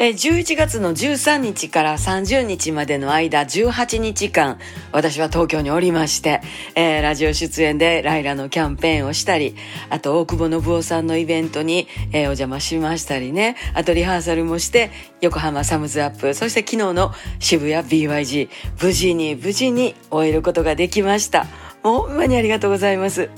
え11月の13日から30日までの間18日間私は東京におりまして、えーラジオ出演でライラのキャンペーンをしたりあと大久保信夫さんのイベントに、えーお邪魔しましたりね。あとリハーサルもして横浜サムズアップそして昨日の渋谷 BYG 無事に無事に終えることができました。ほんまにありがとうございます。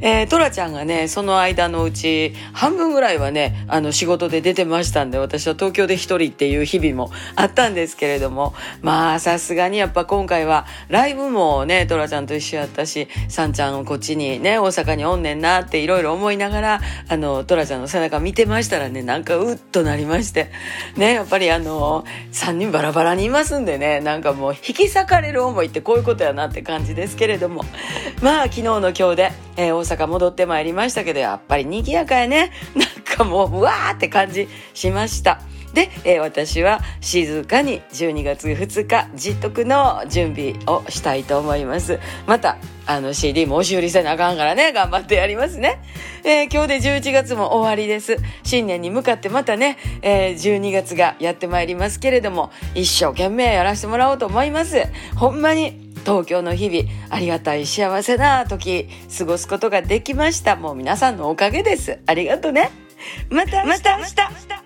えー、トラちゃんがね、その間のうち、半分ぐらいはね、あの、仕事で出てましたんで、私は東京で一人っていう日々もあったんですけれども、まあ、さすがにやっぱ今回は、ライブもね、トラちゃんと一緒やったし、サンちゃんこっちにね、大阪におんねんなっていろいろ思いながら、あの、トラちゃんの背中見てましたらね、なんかうっとなりまして、ね、やっぱりあの、3人バラバラにいますんでね、なんかもう引き裂かれる思いってこういうことやなって感じですけれども、まあ昨日の今日で、えー大阪戻ってまいりましたけどやっぱり賑やかやね。なんかもううわーって感じしました。で、えー私は静かに12月2日実得の準備をしたいと思います。またあの CD も押し売りせなあかんからね頑張ってやりますね、えー今日で11月も終わりです。新年に向かってまたね、えー12月がやってまいりますけれども一生懸命やらせてもらおうと思います。ほんまに東京の日々ありがたい幸せな時過ごすことができました。もう皆さんのおかげです。ありがとうね。また明日。また明日。